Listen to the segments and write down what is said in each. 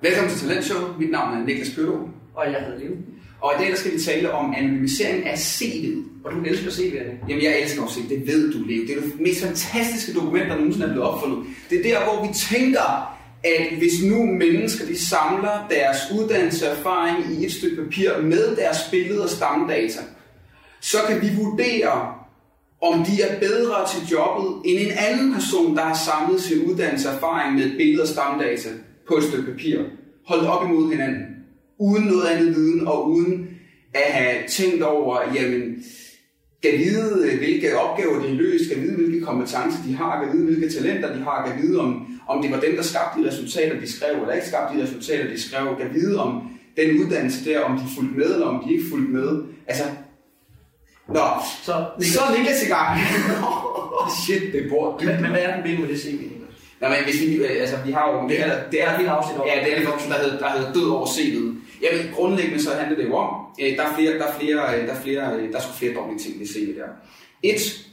Velkommen til Talentshow. Mit navn er Niklas Pøtto. Og jeg hedder Leo. Og i dag der skal vi tale om anonymisering af CV'et. Og du elsker CV'erne. Jamen, jeg elsker at se det. ved du, Leo. Det er det mest fantastiske dokument, der nogensinde er blevet opfundet. Det er der, hvor vi tænker, at hvis nu mennesker de samler deres uddannelse og erfaring i et stykke papir med deres billeder og stammedata, så kan vi vurdere, om de er bedre til jobbet end en anden person, der har samlet sin uddannelse og erfaring med et billede og stammedata på et stykke papir. Holdt op imod hinanden. Uden noget andet viden og uden at have tænkt over, jamen, skal vide, hvilke opgaver de løst, skal vide, hvilke kompetencer de har, skal vide, hvilke talenter de har, skal vide, om, om det var dem, der skabte de resultater, de skrev, eller ikke skabte de resultater, de skrev, kan vide, om den uddannelse der, om de fulgte med, eller om de ikke fulgte med. Altså, Nå, så, Niklas. så er Niklas i gang. Shit, det bor dybt. Men, men hvad er problemet med det CV, Nej, men hvis vi, altså, vi har jo... Det er, det er, helt afsnit Ja, det er en der hedder, der hedder Død over CV'et. Ja, men grundlæggende så handler det jo om, øh, der er flere, der er flere, øh, der er flere, øh, der er sgu flere dårlige ting ved CV der. Et,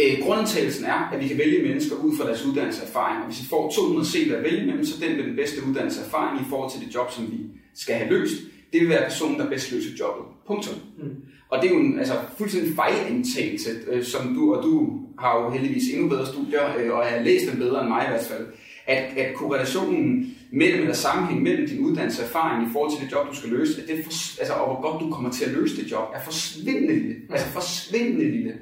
Øh, grundantagelsen er, at vi kan vælge mennesker ud fra deres uddannelse og erfaring. Og hvis vi får 200 CV'er at vælge mellem, så den med den bedste uddannelse og erfaring i forhold til det job, som vi skal have løst, det vil være personen, der bedst løser jobbet. Punktum. Mm. Og det er jo en altså, fuldstændig fejlindtagelse, øh, som du, og du har jo heldigvis endnu bedre studier, øh, og har læst dem bedre end mig i hvert fald, at, at korrelationen mellem eller sammenhæng mellem din uddannelse og erfaring i forhold til det job, du skal løse, at det for, altså, og hvor godt du kommer til at løse det job, er forsvindende lille. Altså forsvindende lille.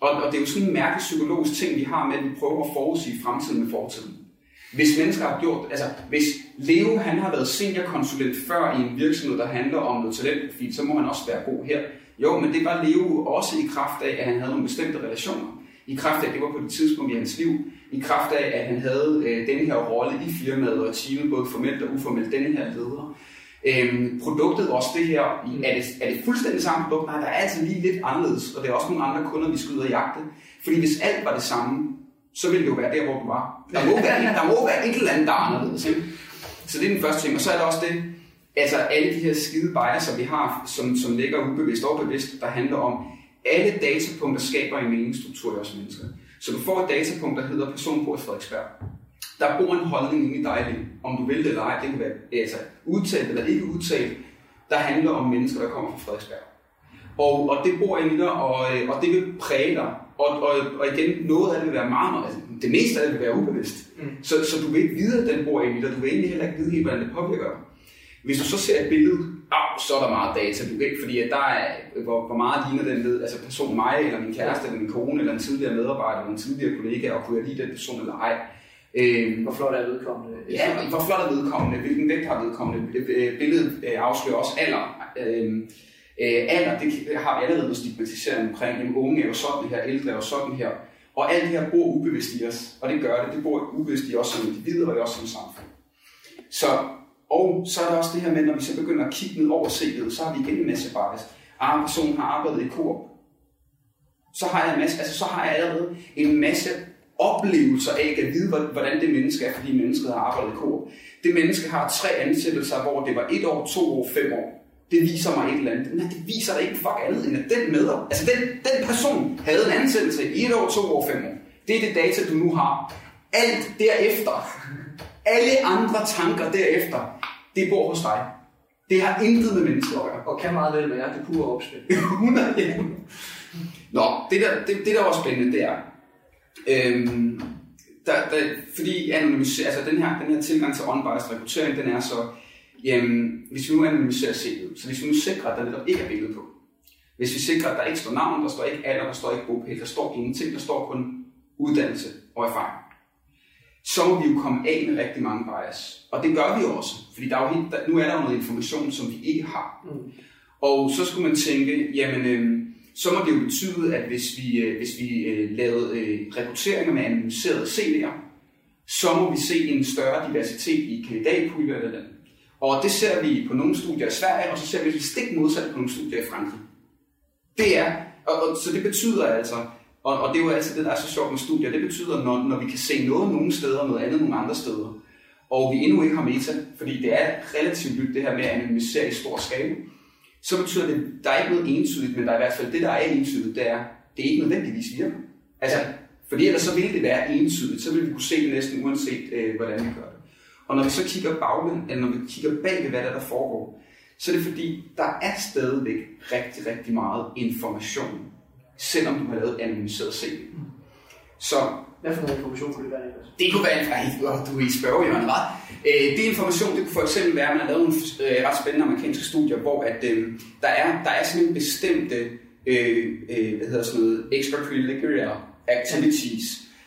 Og, og det er jo sådan en mærkelig psykologisk ting, vi har med, at vi prøver at forudsige fremtiden med fortiden. Hvis mennesker har gjort, altså hvis Leo han har været seniorkonsulent før i en virksomhed, der handler om noget talentprofil, så må han også være god her. Jo, men det var Leo også i kraft af, at han havde nogle bestemte relationer. I kraft af, at det var på det tidspunkt i hans liv. I kraft af, at han havde øh, denne her rolle i firmaet og teamet, både formelt og uformelt, denne her leder. Øhm, produktet også det her, er det, er det fuldstændig samme produkt? Nej, der er altid lige lidt anderledes, og det er også nogle andre kunder, vi skal ud og jagte. Fordi hvis alt var det samme, så ville det jo være der, hvor du var. Der må være, der må være et eller andet, der er anderledes. Ikke? Så det er den første ting. Og så er der også det, altså alle de her skide biaser, vi har, som, som ligger ubevidst og bevidst, der handler om, alle datapunkter skaber en meningsstruktur i os mennesker. Så du får et datapunkt, der hedder person på Frederiksberg. Der bor en holdning inde i dig, om du vil det eller ej. Det kan være altså, udtalt eller ikke udtalt. Der handler om mennesker, der kommer fra Frederiksberg. Og, og det bor inde i dig, og, øh, og det vil præge dig. Og, og, og igen, noget af det vil være meget, meget altså, det meste af det vil være ubevidst. Mm. Så, så du vil ikke vide, at den bor inde i dig. Du vil egentlig heller ikke vide helt, hvordan det påvirker dig. Hvis du så ser et billede, oh, så er der meget data, du ikke, fordi at der er, hvor, hvor meget ligner den ved, altså person mig, eller min kæreste, eller min kone, eller en tidligere medarbejder, eller en tidligere kollega, og kunne jeg lide den person eller ej. Øh, hvor flot er vedkommende? Ja, hvor flot er vedkommende? Hvilken vægt har vedkommende? Billedet øh, afslører også alder. Øh, øh, alder, det har vi allerede noget stigmatisering omkring. Jamen, unge er jo sådan her, ældre er jo sådan her. Og alt det her bor ubevidst i os, og det gør det. Det bor ubevidst i os som individer og også som samfund. Så, og så er der også det her med, når vi så begynder at kigge ned over CV'et, så har vi igen en masse bias. Ah, personen har arbejdet i Coop. Så har jeg en masse, altså så har jeg allerede en masse oplevelser af at vide, hvordan det menneske er, fordi mennesket har arbejdet i Coop. Det menneske har tre ansættelser, hvor det var et år, to år, fem år det viser mig et eller andet. Men det viser dig ikke fuck andet, end at den med, altså den, den person havde en ansættelse i et år, to år, fem år. Det er det data, du nu har. Alt derefter, alle andre tanker derefter, det bor hos dig. Det har intet med mennesker at gøre. Og kan meget vel være, det pure opspil. 100, ja. Nå, det der, det, det der var spændende, det er, øhm, der, der, fordi anonymisering, altså den her, den her tilgang til on-biased rekruttering, den er så, jamen, hvis vi nu anonymiserer CV'et, så hvis vi nu sikrer, at der netop ikke er billede på, hvis vi sikrer, at der ikke står navn, der står ikke alder, der står ikke bopæl, der står ingenting, der står kun uddannelse og erfaring, så må vi jo komme af med rigtig mange bias. Og det gør vi også, fordi der er jo helt, der, nu er der jo noget information, som vi ikke har. Mm. Og så skulle man tænke, jamen, øh, så må det jo betyde, at hvis vi, øh, hvis vi øh, lavede øh, rekrutteringer med anonymiserede CV'er, så må vi se en større diversitet i kandidatpuljer og det ser vi på nogle studier i Sverige, og så ser vi det stik modsat på nogle studier i Frankrig. Det er, og, og, så det betyder altså, og, og det er jo altid det, der er så sjovt med studier, det betyder, når, når vi kan se noget nogle steder, og noget andet nogle andre steder, og vi endnu ikke har meta, fordi det er relativt nyt det her med at anonymisere i stor skala, så betyder det, der er ikke noget entydigt, men der er i hvert fald det, der er entydigt, det er, det er ikke nødvendigvis virker. Altså, fordi ellers så ville det være entydigt, så ville vi kunne se det næsten uanset, øh, hvordan vi gør det. Og når vi så kigger baglæn, eller når vi kigger bag ved, hvad der, der foregår, så er det fordi, der er stadigvæk rigtig, rigtig meget information, selvom du har lavet anonymiseret CV. Så Hvad for noget information kunne det være, det kunne være fra, du er i spørgehjørnet, hva'? Øh, det information, det kunne for eksempel være, at man har lavet nogle øh, ret spændende amerikanske studier, hvor at, øh, der, er, der er sådan en bestemte, øh, øh, hvad hedder sådan noget, extracurricular activities,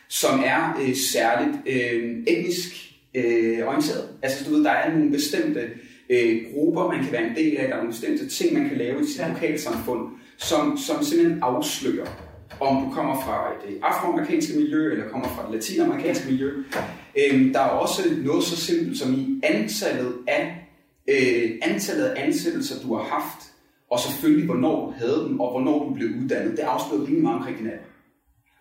som er øh, særligt øh, etnisk øh, orienteret. Altså du ved, der er nogle bestemte øh, grupper, man kan være en del af, der er nogle bestemte ting, man kan lave i sit Ja. lokalsamfund, som, som simpelthen afslører, om du kommer fra et øh, afroamerikanske miljø, eller kommer fra et latinamerikanske miljø. Øhm, der er også noget så simpelt som i antallet af, øh, antallet af ansættelser, du har haft, og selvfølgelig hvornår du havde dem, og hvornår du blev uddannet. Det afslører rimelig meget omkring din alder.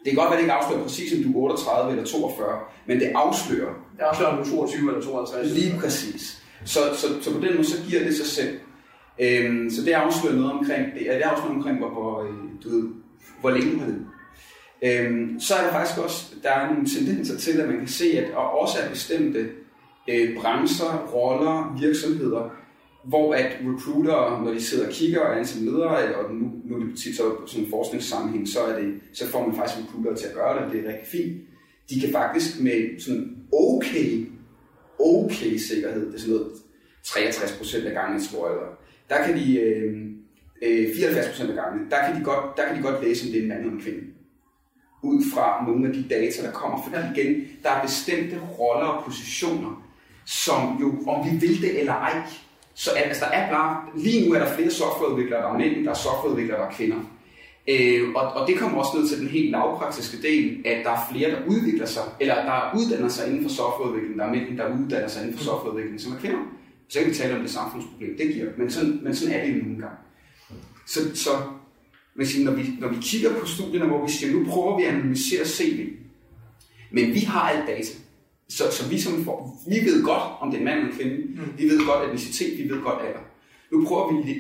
Det kan godt være, det ikke afslører præcis, om du er 38 eller 42, men det afslører Det er også om du er 22 eller 52. Lige præcis. Så, så, så på den måde, så giver det sig selv. Øhm, så det afslører noget omkring, det, det afslører noget omkring, hvor, hvor, øh, du ved, hvor længe du har levet. Øhm, så er der faktisk også, der er nogle tendenser til, at man kan se, at og også er bestemte øh, brancher, roller, virksomheder, hvor at recruiter, når de sidder og kigger og ansætter ledere, og nu, nu er det tit så på sådan en forskningssammenhæng, så, er det, så får man faktisk recruiter til at gøre det, og det er rigtig fint. De kan faktisk med sådan okay okay sikkerhed, det er sådan noget 63 procent af gangen, tror jeg, eller der kan de, øh, øh, 74 procent af gangen, der kan, de godt, der kan de godt læse, om det er en mand eller en kvinde. Ud fra nogle af de data, der kommer. Fordi igen, der er bestemte roller og positioner, som jo, om vi vil det eller ej, så altså, der er bare, lige nu er der flere softwareudviklere, der er mænd, der er softwareudviklere, der er kvinder. Øh, og, og det kommer også ned til den helt lavpraktiske del, at der er flere, der udvikler sig, eller der uddanner sig inden for softwareudvikling, der er mænd, der uddanner sig inden for softwareudvikling, som er kvinder. Så kan vi tale om det samfundsproblem, det giver, men sådan, men sådan er det nogle gange. Så, så man siger, når, vi, når vi kigger på studierne, hvor vi siger, nu prøver vi at analysere CV, men vi har alt data. Så, så vi, som for, vi ved godt, om det er en mand eller en kvinde. Mm. Vi ved godt etnicitet, vi ved godt alder. Nu prøver vi,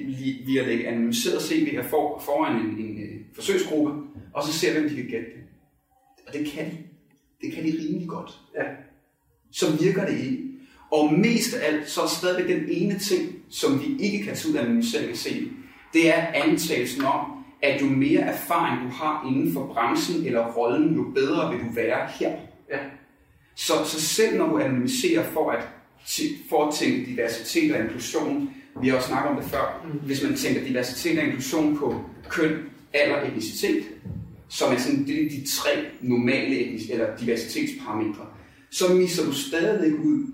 vi at lægge analyseret CV'er for, foran en, en, en forsøgsgruppe, og så ser vi, om de kan gætte det. Og det kan de. Det kan de rimelig godt. Ja. Så virker det ikke. Og mest af alt, så er stadigvæk den ene ting, som vi ikke kan tage ud af analysering af CV. Det er antagelsen om, at jo mere erfaring du har inden for branchen eller rollen, jo bedre vil du være her. Ja. Så, så selv når du analyserer for at, for at tænke diversitet og inklusion, vi har også snakket om det før, mm. hvis man tænker diversitet og inklusion på køn, alder og etnicitet, som er sådan det er de tre normale etnis- eller diversitetsparametre, så misser du stadigvæk ud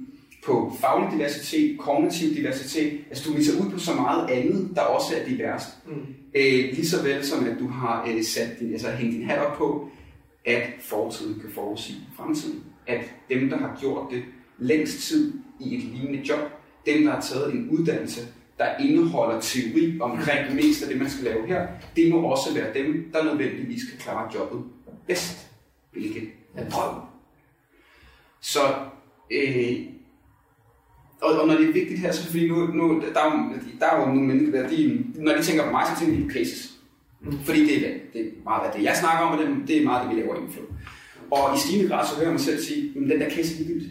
på faglig diversitet, kognitiv diversitet, altså du misser ud på så meget andet, der også er diverst. Mm. Øh, lige så vel som at du har øh, sat din, altså hængt din hat op på, at fortiden kan forudsige fremtiden. At dem, der har gjort det længst tid i et lignende job, dem, der har taget en uddannelse, der indeholder teori omkring det meste af det, man skal lave her, det må også være dem, der nødvendigvis kan klare jobbet bedst, hvilket er drøm. Så, øh, og, og når det er vigtigt her, så fordi nu, nu der, er jo, der er jo nogle mennesker, der, de, når de tænker på mig, så tænker de på cases. Mm. Fordi det er, det er meget af det, jeg snakker om, og det, det er meget det, vi laver for. Og i stigende grad, så hører mig selv sige, at den der case er ligegyldig.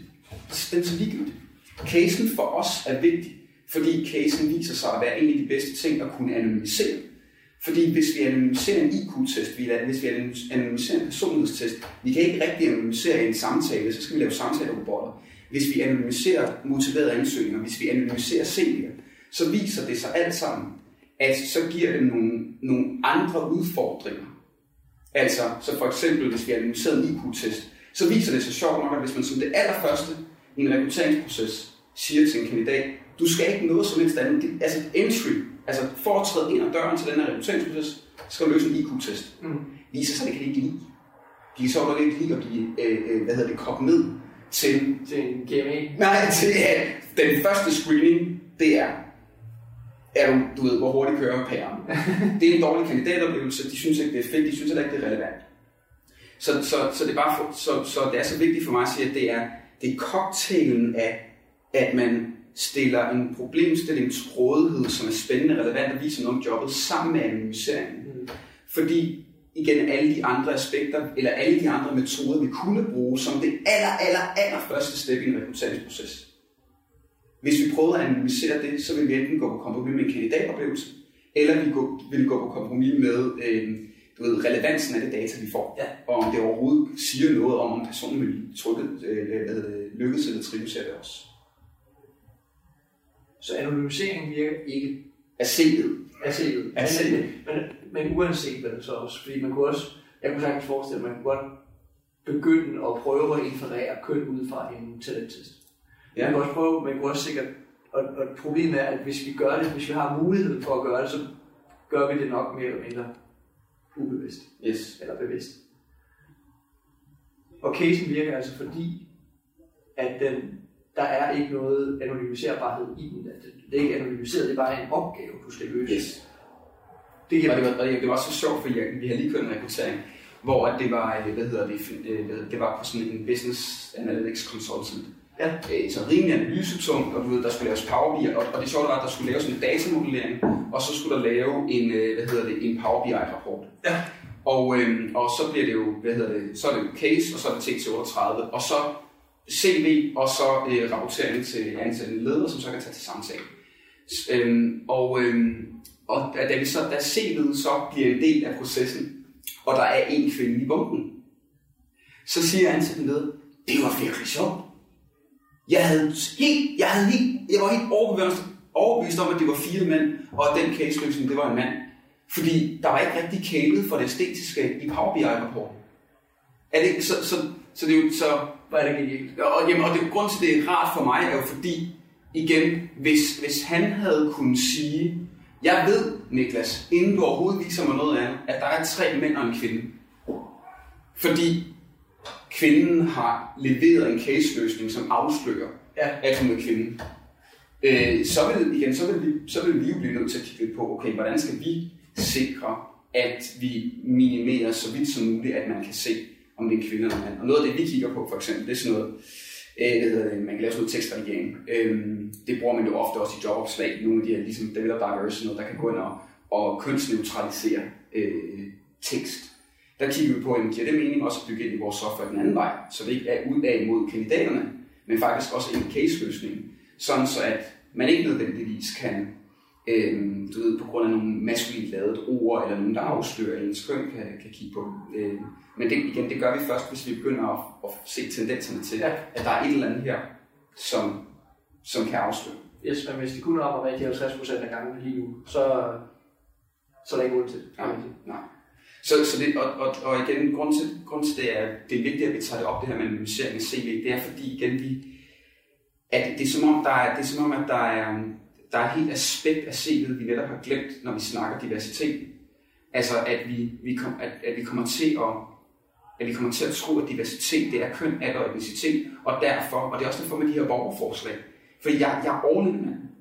Den er så ligegyldig. Casen for os er vigtig, fordi casen viser sig at være en af de bedste ting at kunne anonymisere. Fordi hvis vi anonymiserer en IQ-test, hvis vi anonymiserer en personlighedstest, vi kan ikke rigtig anonymisere en samtale, så skal vi lave samtalerobotter. Hvis vi anonymiserer motiverede ansøgninger, hvis vi anonymiserer CV'er, så viser det sig alt sammen, at så giver det nogle, nogle andre udfordringer. Altså, så for eksempel, hvis vi anonymiserer en IQ-test, så viser det sig sjovt nok, at hvis man som det allerførste i en rekrutteringsproces siger til en kandidat, du skal ikke noget som helst andet, det, altså entry, altså for at træde ind ad døren til den her rekrutteringsproces, skal du løse en IQ-test. Mm. Viser sig, det kan de ikke lide. De kan så nok ikke lide at blive, øh, øh, hvad hedder det, kogt ned til, Til en GMA. nej, til at den første screening, det er, er du, du ved, hvor hurtigt kører pæren. det er en dårlig kandidatoplevelse, de synes ikke, det er fedt, de synes heller ikke, det er relevant. Så, så, så, det er bare for, så, så det er så vigtigt for mig at sige, at det er, det er cocktailen af, at man stiller en problemstilling til rådighed, som er spændende, relevant og viser noget om jobbet, sammen med anonymiseringen. Mm. Fordi igen alle de andre aspekter, eller alle de andre metoder, vi kunne bruge som det aller, aller, aller første step i en rekrutteringsproces, Hvis vi prøvede at anonymisere det, så ville vi enten gå på kompromis med en kandidatoplevelse, eller vi ville gå på kompromis med øh, du ved, relevansen af det data, vi får. Ja. Og om det overhovedet siger noget om, om personen vil trykket, øh, lykkes eller trives af det også. Så anonymisering virker ikke Af CV'et. af CV'et. Af Men, CV'et. men, men uanset hvad det så også, fordi man kunne også, jeg kunne sagtens forestille mig, at man kunne godt begynde at prøve at inferere køn ud fra en talenttest. Ja. Man kan også prøve, man kunne også sikkert, og, og problemet er, at hvis vi gør det, hvis vi har mulighed for at gøre det, så gør vi det nok mere eller mindre ubevidst, Yes. eller bevidst. Og casen virker altså fordi, at den, der er ikke noget anonymiserbarhed i den. Det, det er ikke anonymiseret, det er bare en opgave, du skal løse. Yes. Det giver det var, det var så sjovt, fordi jeg, vi har lige kørt en rekruttering, hvor det var, øh, hvad hedder det, øh, hvad hedder- det var på sådan en business analytics consultant. Ja. Øh, Så rimelig analysetungt, og du ved, der skulle laves Power BI, og, og det sjove var, at der skulle laves en datamodellering, og så skulle der lave en, hvad hedder det, en Power BI-rapport. Ja. Og, øhm, og så bliver det jo, hvad hedder det, så er det jo case, og så er det T38, og så CV, og så øh, rapportering til ansatte ledere, som så kan tage til samtale. Øhm, og, øhm, og da, da, vi så, da CV'et så bliver en del af processen, og der er en kvinde i bunken, så siger han til den leder, det var virkelig sjovt. Jeg havde helt, jeg havde helt, jeg var helt overbevist, overbevist om, at det var fire mænd, og at den case-løsning, det var en mand. Fordi der var ikke rigtig kælet for det æstetiske i Power BI-rapporten. Er det, ikke- så, så, så det er jo så... hvad er det genialt. Og, jamen, og det, grund til, det er rart for mig, er jo fordi, igen, hvis, hvis han havde kunnet sige, jeg ved, Niklas, inden du overhovedet viser mig noget andet, at der er tre mænd og en kvinde. Fordi kvinden har leveret en case-løsning, som afslører, Ja. at hun er kvinde. Øh, så vil, igen, så vil, vi, så vil vi jo blive nødt til at kigge lidt på, okay, hvordan skal vi sikre, at vi minimerer så vidt som muligt, at man kan se, om det er en kvinde eller en mand. Og noget af det, vi kigger på, for eksempel, det er sådan noget, øh, det det, man kan lave sådan noget tekstredigering. Øh, det bruger man jo ofte også i jobopslag. Nogle af de her, ligesom developer og sådan noget, der kan gå ind og, og kønsneutralisere øh, tekst. Der kigger vi på, at giver det mening også at bygge ind i vores software den anden vej, så det ikke er ud af imod kandidaterne, men faktisk også en case-løsning, sådan så at man ikke nødvendigvis kan, øh, du ved, på grund af nogle maskulint lavet ord, eller nogen, der afslører ens køn, kan, kan kigge på. Øh, men det, igen, det gør vi først, hvis vi begynder at, at se tendenserne til, Ja. at der er et eller andet her, som, som kan afsløre. Yes, men hvis de kun rammer rigtig 50% af gangen lige nu, så, så er der ikke grund til det. Nej. Så, så det, og, og, og igen, grund til, grund til det er, det er vigtigt, at vi tager det op, det her med anonymisering af CV, det er fordi, igen, vi, at det er som om, der er, det er som om, at der er, der er et helt aspekt af CV'et, vi netop har glemt, når vi snakker diversitet. Altså, at vi, vi, kom, at, at vi kommer til at at vi kommer til at tro, at diversitet det er køn, alder og etnicitet, og derfor, og det er også derfor med de her borgerforslag, for jeg, jeg er.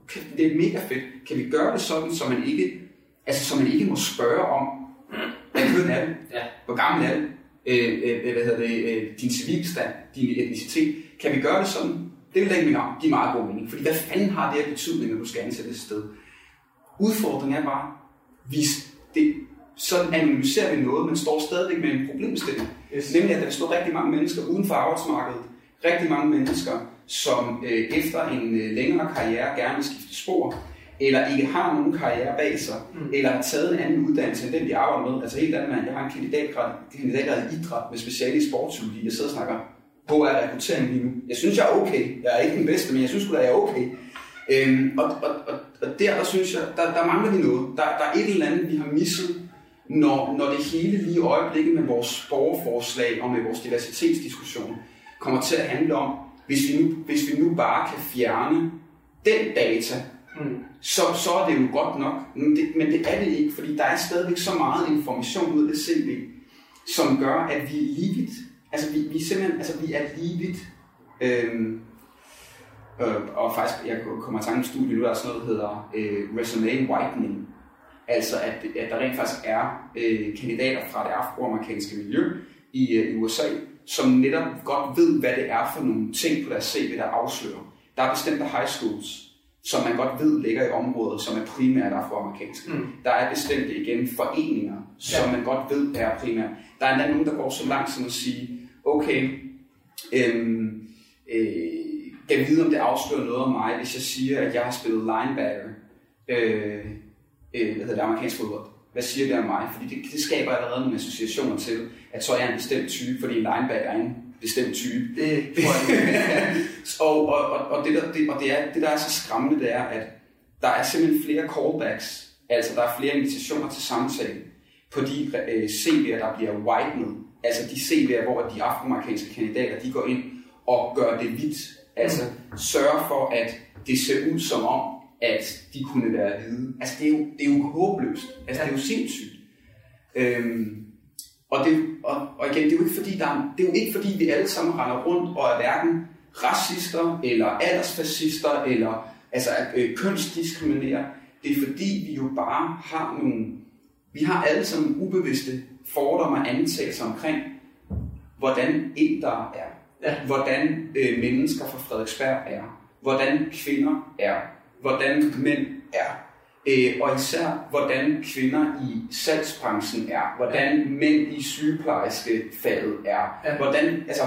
Okay, det er mega fedt. Kan vi gøre det sådan, så man ikke, altså, så man ikke må spørge om, hvad køn er det? Ja. Hvor gammel er det? Øh, øh, hvad hedder det? Øh, din civilstand, din etnicitet. Kan vi gøre det sådan? Det vil da ikke give meget god mening. Fordi hvad fanden har det her betydning, når du skal ansætte et sted? Udfordringen er bare, hvis det, sådan anonymiserer vi noget, men står stadigvæk med en problemstilling. Yes. Nemlig, at der står rigtig mange mennesker uden for arbejdsmarkedet. Rigtig mange mennesker, som øh, efter en øh, længere karriere gerne vil skifte spor, eller ikke har nogen karriere bag sig, mm. eller har taget en anden uddannelse end den, de arbejder med. Altså helt andet, mand. Jeg har en kandidatgrad, kandidatgrad i idræt med speciale i sportspsykologi. Jeg sidder og snakker, hvor er rekrutteringen lige nu? Jeg synes, jeg er okay. Jeg er ikke den bedste, men jeg synes da, jeg er okay. Øhm, og, og, og, og der, der synes jeg, der, der mangler vi noget. Der, der er et eller andet, vi har misset, når, når det hele lige i øjeblikket med vores borgerforslag og med vores diversitetsdiskussion kommer til at handle om, hvis vi nu, hvis vi nu bare kan fjerne den data, Mm. så, så er det jo godt nok. Men det, men det er det ikke, fordi der er stadigvæk så meget information ud af det CV, som gør, at vi er livet. Altså vi, vi er simpelthen, altså vi er livet. Øhm, øh, og faktisk, jeg kommer i tanke om studie nu, der er sådan noget, der hedder øh, resume whitening. Altså at, at der rent faktisk er øh, kandidater fra det afroamerikanske miljø i øh, USA, som netop godt ved, hvad det er for nogle ting på deres CV, der afslører. Der er bestemte high schools, som man godt ved ligger i områder, som er primært afroamerikanske. Mm. Der er bestemte igen foreninger, som Ja. man godt ved er primært. Der er endda nogen, der går så langt som at sige, okay, øhm, øh, kan vide, om det afslører noget om mig, hvis jeg siger, at jeg har spillet linebacker, øh, øh, hvad hedder det, amerikansk fodbold. Hvad siger det om mig? Fordi det, det skaber allerede nogle associationer til, at så er jeg en bestemt type, fordi en linebacker er en bestemt type. Det tror jeg. og, og, og, og, det, der, det, og det, er, det, der er så skræmmende, det er, at der er simpelthen flere callbacks, altså der er flere invitationer til samtale på de øh, CV'er, der bliver whitened, altså de CV'er, hvor de afroamerikanske kandidater, de går ind og gør det hvidt, altså sørger for, at det ser ud som om, at de kunne være hvide. Altså det er jo, det er jo håbløst, altså det er jo sindssygt. Øhm, og, det, og, og igen, det er jo ikke fordi, der er, det er jo ikke fordi, vi alle sammen render rundt og er hverken racister, eller aldersfascister, eller altså øh, kønsdiskriminerer. Det er fordi, vi jo bare har nogle, vi har alle sammen ubevidste fordomme og antagelser omkring, hvordan der er. Ja. Hvordan øh, mennesker fra Frederiksberg er. Hvordan kvinder er. Hvordan mænd er. Øh, og især, hvordan kvinder i salgsbranchen er. Hvordan mænd i sygeplejerskefaget er. Ja. Hvordan, altså,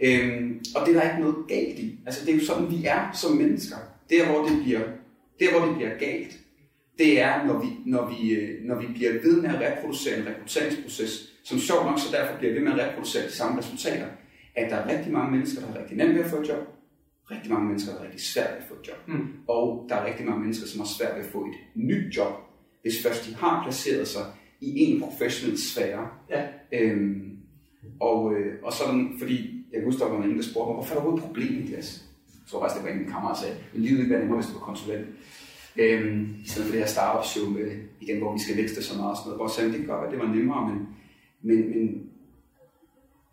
øh, og det er der ikke noget galt i. Altså, det er jo sådan, vi er som mennesker. Der, hvor det bliver, der, hvor det bliver galt, det er, når vi, når, vi, øh, når vi bliver ved med at reproducere en rekrutteringsproces, som sjovt nok så derfor bliver ved med at reproducere de samme resultater, at der er rigtig mange mennesker, der har rigtig nemt ved at få et job, rigtig mange mennesker, der har rigtig svært ved at få et job, mm. og der er rigtig mange mennesker, som har svært ved at få et nyt job, hvis først de har placeret sig i en professionel sfære. Ja. Øhm, og, øh, og sådan, fordi jeg kan huske, der var en, der spurgte mig, hvorfor er der overhovedet et problem i klasse? Jeg tror faktisk, det var en af mine kammerater, sagde, men livet ville være nemmere, hvis du var konsulent. Øhm, I stedet for det her startup show med, igen, hvor vi skal vækste så meget og sådan noget. Hvor sagde, det kan godt være, det var nemmere, men, men, men,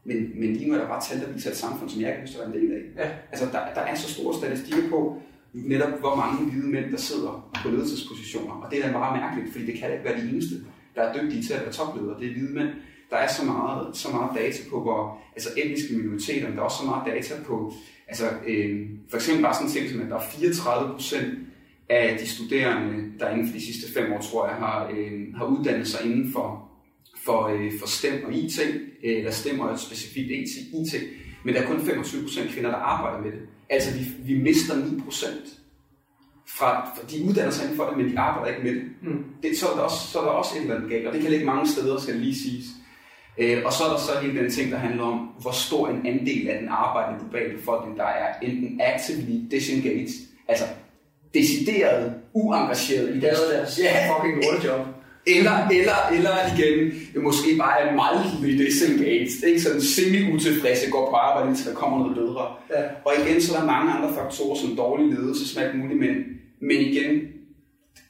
men, men lige nu er der bare tal, der viser et samfund, som jeg ikke at være en del af. Ja. Altså, der, der er så store statistikker på, netop hvor mange hvide mænd, der sidder på ledelsespositioner. Og det er da meget mærkeligt, fordi det kan ikke være de eneste, der er dygtige til at være topledere. Det er hvide mænd. Der er så meget, så meget data på, hvor altså etniske minoriteter, men der er også så meget data på, altså øh, for eksempel bare sådan en ting som, at der er 34 procent af de studerende, der inden for de sidste fem år, tror jeg, har, øh, har uddannet sig inden for, for, øh, for STEM og IT, øh, eller STEM og specifikt IT, men der er kun 25% kvinder, der arbejder med det. Altså, vi, vi mister 9% fra, for de uddanner sig inden for det, men de arbejder ikke med det. Mm. det så, er der også, så er der også et eller andet galt, og det kan ligge mange steder, skal det lige siges. Øh, og så er der så hele den ting, der handler om, hvor stor en andel af den arbejdende globale befolkning, der er enten actively disengaged, altså decideret uengageret i deres, deres ja, fucking lortejob. Eller, eller, eller igen, måske bare er mildly disengaged, ikke? sådan semi-utilfredse, går på arbejde, indtil der kommer noget bedre. Ja. Og igen, så er der mange andre faktorer, som dårlig ledelse, som alt muligt, men, men igen,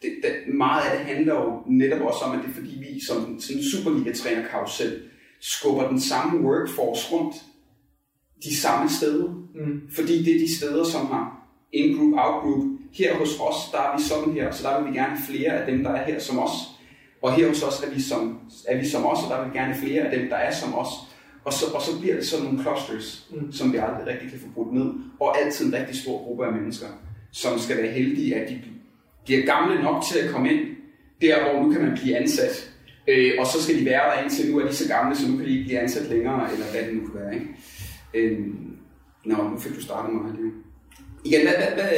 det, det, meget af det handler jo netop også om, at det er fordi vi som sådan en Superliga-træner karusel skubber den samme workforce rundt de samme steder. Mm. Fordi det er de steder, som har in-group, out-group, her hos os, der er vi sådan her, så der vil vi gerne have flere af dem, der er her som os. Og her hos os er vi som, er vi som os, og der vil vi gerne have flere af dem, der er som os. Og så, og så bliver det sådan nogle clusters, mm. som vi aldrig rigtig kan få brudt ned. Og altid en rigtig stor gruppe af mennesker, som skal være heldige, at de bliver gamle nok til at komme ind der, hvor nu kan man blive ansat. Øh, og så skal de være der indtil nu er de så gamle, så nu kan de ikke blive ansat længere, eller hvad det nu kan være. Ikke? Øh, nå, nu fik du startet mig. Det. Igen, hvad, hvad, hvad,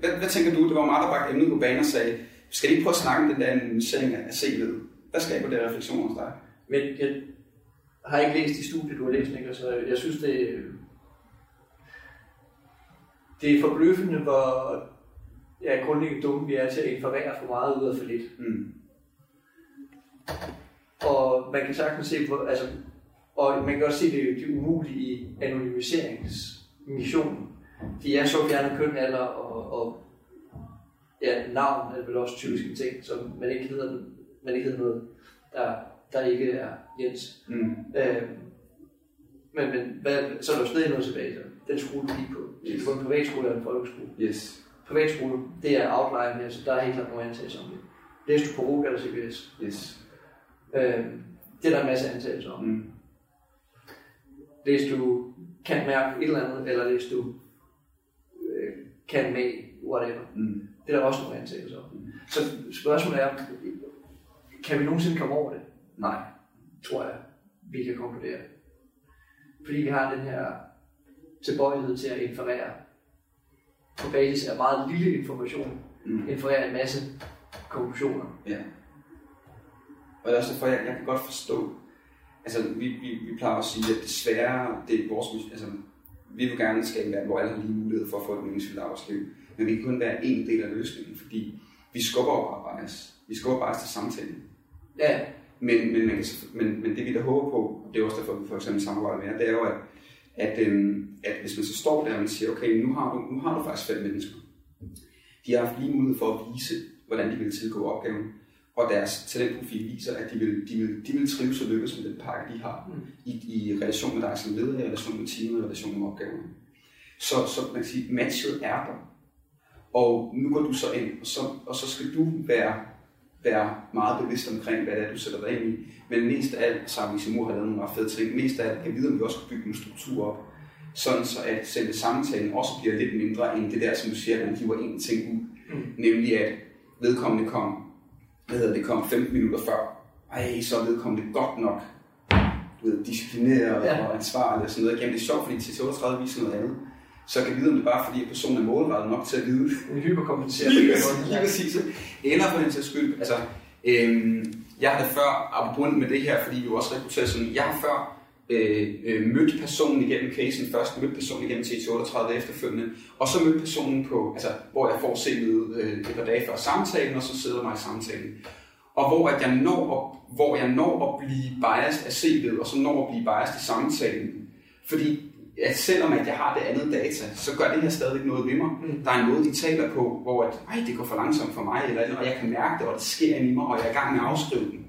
hvad, hvad, tænker du? Det var meget, der bragte emnet på banen og sagde, skal vi ikke prøve at snakke om den der analysering af CV'et? Hvad skaber det refleksion hos dig? Men jeg har ikke læst i studiet, du har læst, ikke? Så jeg synes, det, det er forbløffende, hvor ja, grundlæggende dumme vi er til at inferere for meget ud af for lidt. Mm. Og man kan sagtens se på, altså, og man kan også se det, det umulige i anonymiseringsmissionen de er så fjerne køn, alder og, og ja, navn er vel også typiske ting, som man ikke hedder, man ikke hedder noget, der, der ikke er Jens. Mm. Øh, men, men hvad, så er der jo stadig noget tilbage. Så. Den skole, du gik på. Yes. På en privatskole eller en folkeskole. Yes. Privatskole, det er outline her, så der er helt klart nogle antagelser om det. Læste du på RUG eller CBS? Yes. Øh, det er der en masse antagelser om. Mm. Læste du kan mærke et eller andet, eller læste du kan med, whatever. Mm. Det er der også nogle antagelser om. Mm. Så spørgsmålet er, kan vi nogensinde komme over det? Nej, tror jeg, vi kan konkludere. Fordi vi har den her tilbøjelighed til at inferere på basis af meget lille information, Mm. inferere en masse konklusioner. Ja. Og det er også derfor, jeg, jeg kan godt forstå, altså vi, vi, vi plejer at sige, at desværre, det er vores, altså vi vil gerne skabe en verden, hvor alle har lige mulighed for at få et meningsfyldt arbejdsliv. Men vi kan kun være en del af løsningen, fordi vi skubber over bias. Vi skubber bias til samtalen. Ja, Men, men, man kan, men, men det vi der håber på, og det er også derfor, vi for eksempel samarbejder med jer, det er jo, at, at, øhm, at hvis man så står der og man siger, okay, nu har du, nu har du faktisk fem mennesker. De har haft lige mulighed for at vise, hvordan de vil tilgå opgaven, og deres talentprofil viser, at de vil, de vil, de vil trives og lykkes med den pakke, de har, Mm. i, i relation med dig som leder, i relation med teamet, i relation med opgaverne. Så, så man kan sige, matchet er der. Og nu går du så ind, og så, og så skal du være, være meget bevidst omkring, hvad det er, du sætter dig ind i. Men mest af alt, har Lise Mor har lavet nogle ret fede ting, mest af alt kan vide, om vi også kan bygge en struktur op, sådan så at selve samtalen også bliver lidt mindre end det der, som du siger, at man hiver en ting ud. Mm. Nemlig at vedkommende kom, hvad hedder det, kom 15 minutter før. Ej, så er vedkommende godt nok du ved, disciplineret Ja. og ansvarlig og sådan noget. Jamen det er sjovt, fordi T38 viser noget andet. Så jeg kan vide, om det er bare fordi, at personen er målrettet nok til at vide, en hyperkompensere. Lige præcis. Eller for den sags skyld, altså, øhm, jeg har da før, apropos med det her, fordi vi jo også rekrutterer sådan, jeg har før øh, øh, mødt personen igennem casen først, mødt personen igennem T38 efterfølgende, og så mødt personen på, altså, hvor jeg får set øh, et par dage før samtalen, og så sidder mig i samtalen. Og hvor, at jeg når at, hvor jeg når at blive biased af CV'et, og så når at blive biased i samtalen. Fordi at selvom at jeg har det andet data, så gør det her stadigvæk noget ved mig. Mm. Der er en måde, de taler på, hvor at, Ej, det går for langsomt for mig, eller, og jeg kan mærke det, og det sker i mig, og jeg er i gang med at afskrive den.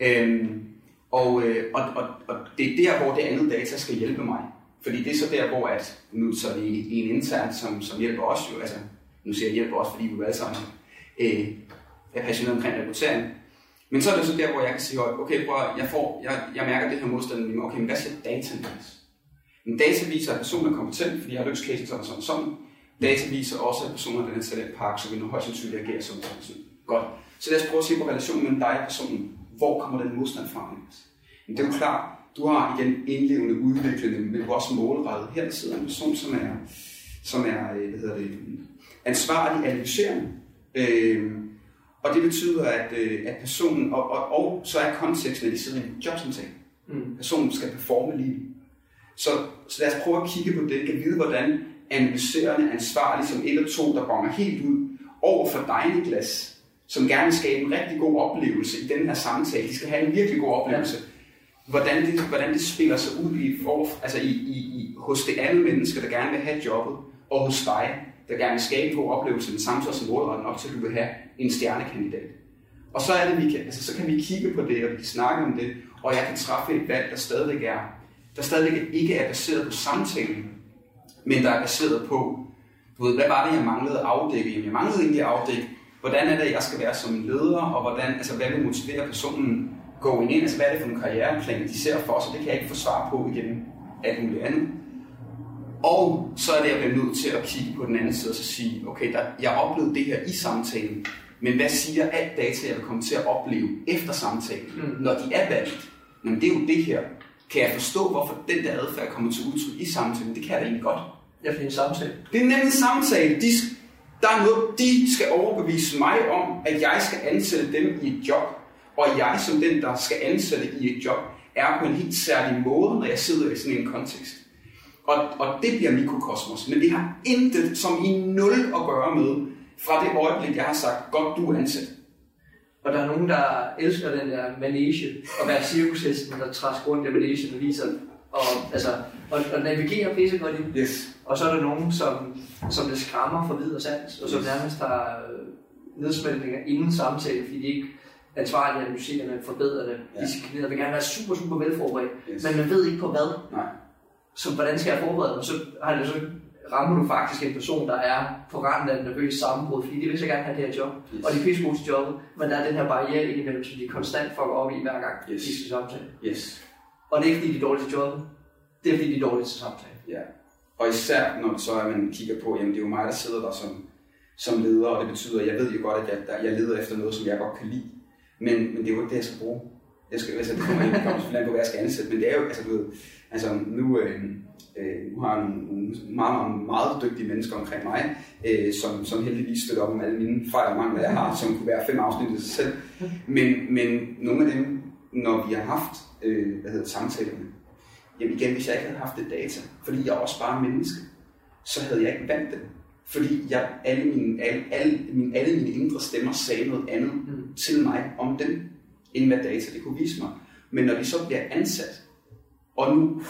Øhm, og, øh, og, og, og det er der, hvor det andet data skal hjælpe mig. Fordi det er så der, hvor at, nu så er det en intern, som, som hjælper os jo, altså nu siger jeg hjælper os, fordi vi jo alle sammen øh, er passionerede omkring rekruttering. Men så er det så der, hvor jeg kan sige, okay, prøv, jeg, får, jeg, jeg mærker det her modstand, men okay, men hvad siger dataen vis? Men data viser, at personen er kompetent, fordi jeg har løst casen sådan sådan, sådan. Data viser også, at personen har den her talentpark, så vi nu højst sandsynligt agerer sådan sådan. sådan. Godt. Så lad os prøve at se på relationen mellem dig og personen. Hvor kommer den modstand fra? Niels? Men det er jo klart, du har igen indlevende, udviklende, men er også målrettet. Her der sidder en person, som er, som er øh, hvad hedder det, ansvarlig analyserende. Øh, og det betyder, at, øh, at personen, og, og, og så er konteksten, at de sidder i en jobsamtale. Mm. Personen skal performe lige. Så, så lad os prøve at kigge på det. Kan vide, hvordan analyserende ansvarlig som et eller to, der bonger helt ud over for dig, Niklas, som gerne vil skabe en rigtig god oplevelse i den her samtale. De skal have en virkelig god oplevelse. Hvordan det, hvordan det spiller sig ud i, for, altså i, i, i, hos det andet menneske, der gerne vil have jobbet, og hos dig, der gerne vil skabe en god oplevelse, men samtidig også målrettet nok til, at du vil have en stjernekandidat. Og så er det, vi kan, altså, så kan vi kigge på det, og vi kan snakke om det, og jeg kan træffe et valg, der stadigvæk er, der stadigvæk ikke er baseret på samtalen, men der er baseret på, du ved, hvad var det, jeg manglede at afdække? Jamen, jeg manglede egentlig at afdække, hvordan er det, jeg skal være som leder, og hvordan, altså, hvad vil motivere personen going ind, altså hvad er det for en karriereplan, de ser for sig, det kan jeg ikke få svar på igennem alt muligt andet. Og så er det, jeg bliver nødt til at kigge på den anden side og så sige, okay, der, jeg oplevede det her i samtalen, men hvad siger alt data, jeg vil komme til at opleve efter samtalen, Mm. når de er valgt? Men det er jo det her. Kan jeg forstå, hvorfor den der adfærd kommer til udtryk i samtalen? Det kan jeg da egentlig godt. Jeg finder en samtale. Det er nemlig en samtale. De, der er noget, de skal overbevise mig om, at jeg skal ansætte dem i et job. Og jeg som den, der skal ansætte i et job, er på en helt særlig måde, når jeg sidder i sådan en kontekst. Og, og det bliver mikrokosmos. Men det har intet som i nul at gøre med, fra det øjeblik, jeg har sagt, godt du er ansat. Og der er nogen, der elsker den der manege, og være cirkushesten, der træsker rundt i managen og viser, og, altså, og, og navigerer pisse godt i. Yes. Og så er der nogen, som, som det skræmmer for vid og sans, og som nærmest har øh, nedsmeltninger inden samtale, fordi de ikke er ansvarlige, analyserende, forbedrende, Ja. ja. disciplinerede, vil gerne være super, super velforberedt, Yes. men man ved ikke på hvad. Nej. Så hvordan skal jeg forberede mig? Så, har det, så rammer du faktisk en person, der er på randen af en nervøs sammenbrud, fordi de vil så gerne have det her job, Yes. og de er pisse gode til jobbet, men der er den her barriere indimellem, som de konstant fucker op i hver gang, Yes. de skal samtale. Yes. Og det er ikke fordi, de er dårlige til jobbet, det er fordi, de er dårlige til samtale. Ja. Og især når det så er, at man kigger på, jamen det er jo mig, der sidder der som, som leder, og det betyder, at jeg ved jo godt, at jeg, der, jeg leder efter noget, som jeg godt kan lide. Men, men det er jo ikke det, jeg skal bruge. Jeg skal, altså, det kommer ind, kommer selvfølgelig på, hvad jeg skal ansætte, men det er jo, altså du ved, altså nu, øh, Øh, nu har jeg nogle, nogle meget, meget, meget dygtige mennesker omkring mig, øh, som, som heldigvis støtter op om alle mine fejl og mangler, jeg har, som kunne være fem afsnit i sig selv. Men, men nogle af dem, når vi har haft øh, hvad hedder, samtalerne, jamen igen, hvis jeg ikke havde haft det data, fordi jeg er også bare menneske, så havde jeg ikke valgt det. Fordi jeg, alle, mine, alle, alle, mine, alle mine indre stemmer sagde noget andet mm. til mig om dem, end hvad data det kunne vise mig. Men når de så bliver ansat, og nu,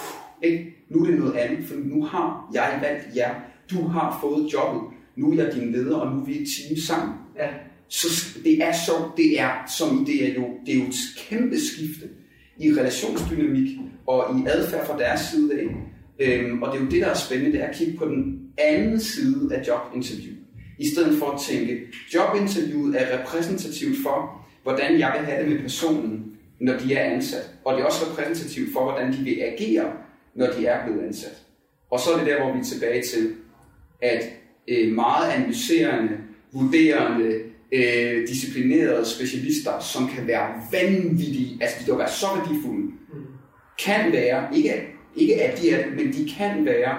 ikke, nu er det noget andet, for nu har jeg valgt jer, du har fået jobbet, nu er jeg din leder, og nu er vi et team sammen. Ja. Så det er så, det er som det er jo, det er jo et kæmpe skifte i relationsdynamik og i adfærd fra deres side af. Øhm, og det er jo det, der er spændende, det er at kigge på den anden side af jobinterview. I stedet for at tænke, jobinterviewet er repræsentativt for, hvordan jeg vil have det med personen, når de er ansat. Og det er også repræsentativt for, hvordan de vil agere, når de er blevet ansat. Og så er det der, hvor vi er tilbage til, at øh, meget analyserende, vurderende, øh, disciplinerede specialister, som kan være vanvittige, altså de kan være så værdifulde, mm. kan være, ikke, ikke at de er men de kan være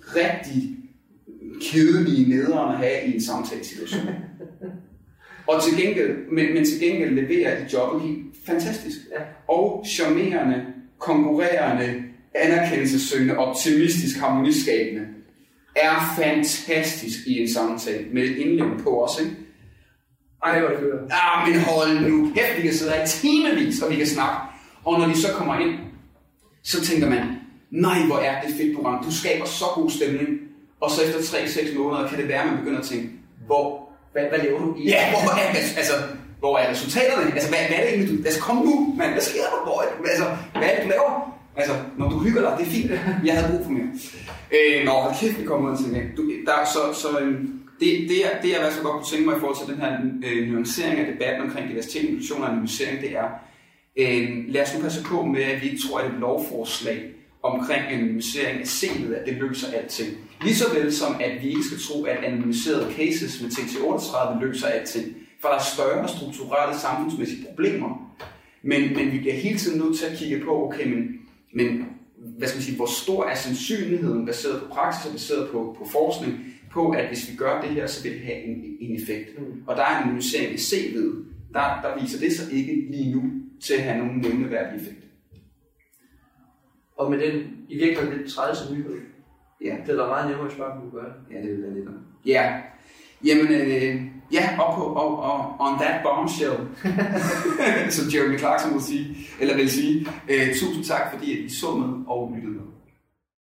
rigtig kedelige nederen at have i en samtalesituation. Og til gengæld, men, men til gengæld leverer de jobbet helt fantastisk. Ja. Og charmerende, konkurrerende, anerkendelsessøgende, optimistisk, harmoniskabende er fantastisk i en samtale med indlæg på os, ikke? Ej, hvor det hører. Ah, men hold nu kæft, vi kan sidde her timevis, og vi kan snakke. Og når de så kommer ind, så tænker man, nej, hvor er det fedt program. Du skaber så god stemning. Og så efter 3-6 måneder kan det være, at man begynder at tænke, hvor... Hvad, hvad laver du i? Ja, hvor er, altså, hvor er resultaterne? Altså, hvad, hvad er det egentlig, du... Altså, kom nu, mand. Hvad sker der, hvor? Altså, hvad er det, du laver? Altså, når du hygger dig, det er fint. Jeg havde brug for mere. Øh, nå, hold kæft, vi kommer ud til det. Du, der, så, så øhm, det, det, er, det, jeg i hvert godt kunne tænke mig i forhold til den her øh, nuancering af debatten omkring diversitet, inklusion og anonymisering, det er, øh, lad os nu passe på med, at vi ikke tror, at et lovforslag omkring anonymisering af selet, at det løser alting. Ligeså vel som, at vi ikke skal tro, at anonymiserede cases med TT38 løser alting. For der er større strukturelle samfundsmæssige problemer. Men, men vi bliver hele tiden nødt til at kigge på, okay, men, men hvad skal man sige, hvor stor er sandsynligheden, baseret på praksis og baseret på, på forskning, på at hvis vi gør det her, så vil det have en, en effekt. Mm. Og der er en analysering i CV'et, der, der viser det så ikke lige nu til at have nogen nævneværdig effekt. Og med den i virkeligheden lidt træls nyhed, ja. det er da meget nemmere at spørge, om du gør det. Ja, det vil være lidt Ja, jamen, øh, ja, og, på, og, og on that bombshell, som Jeremy Clarkson vil sige, eller vil sige, øh, tusind tak, fordi I så med og lyttede med.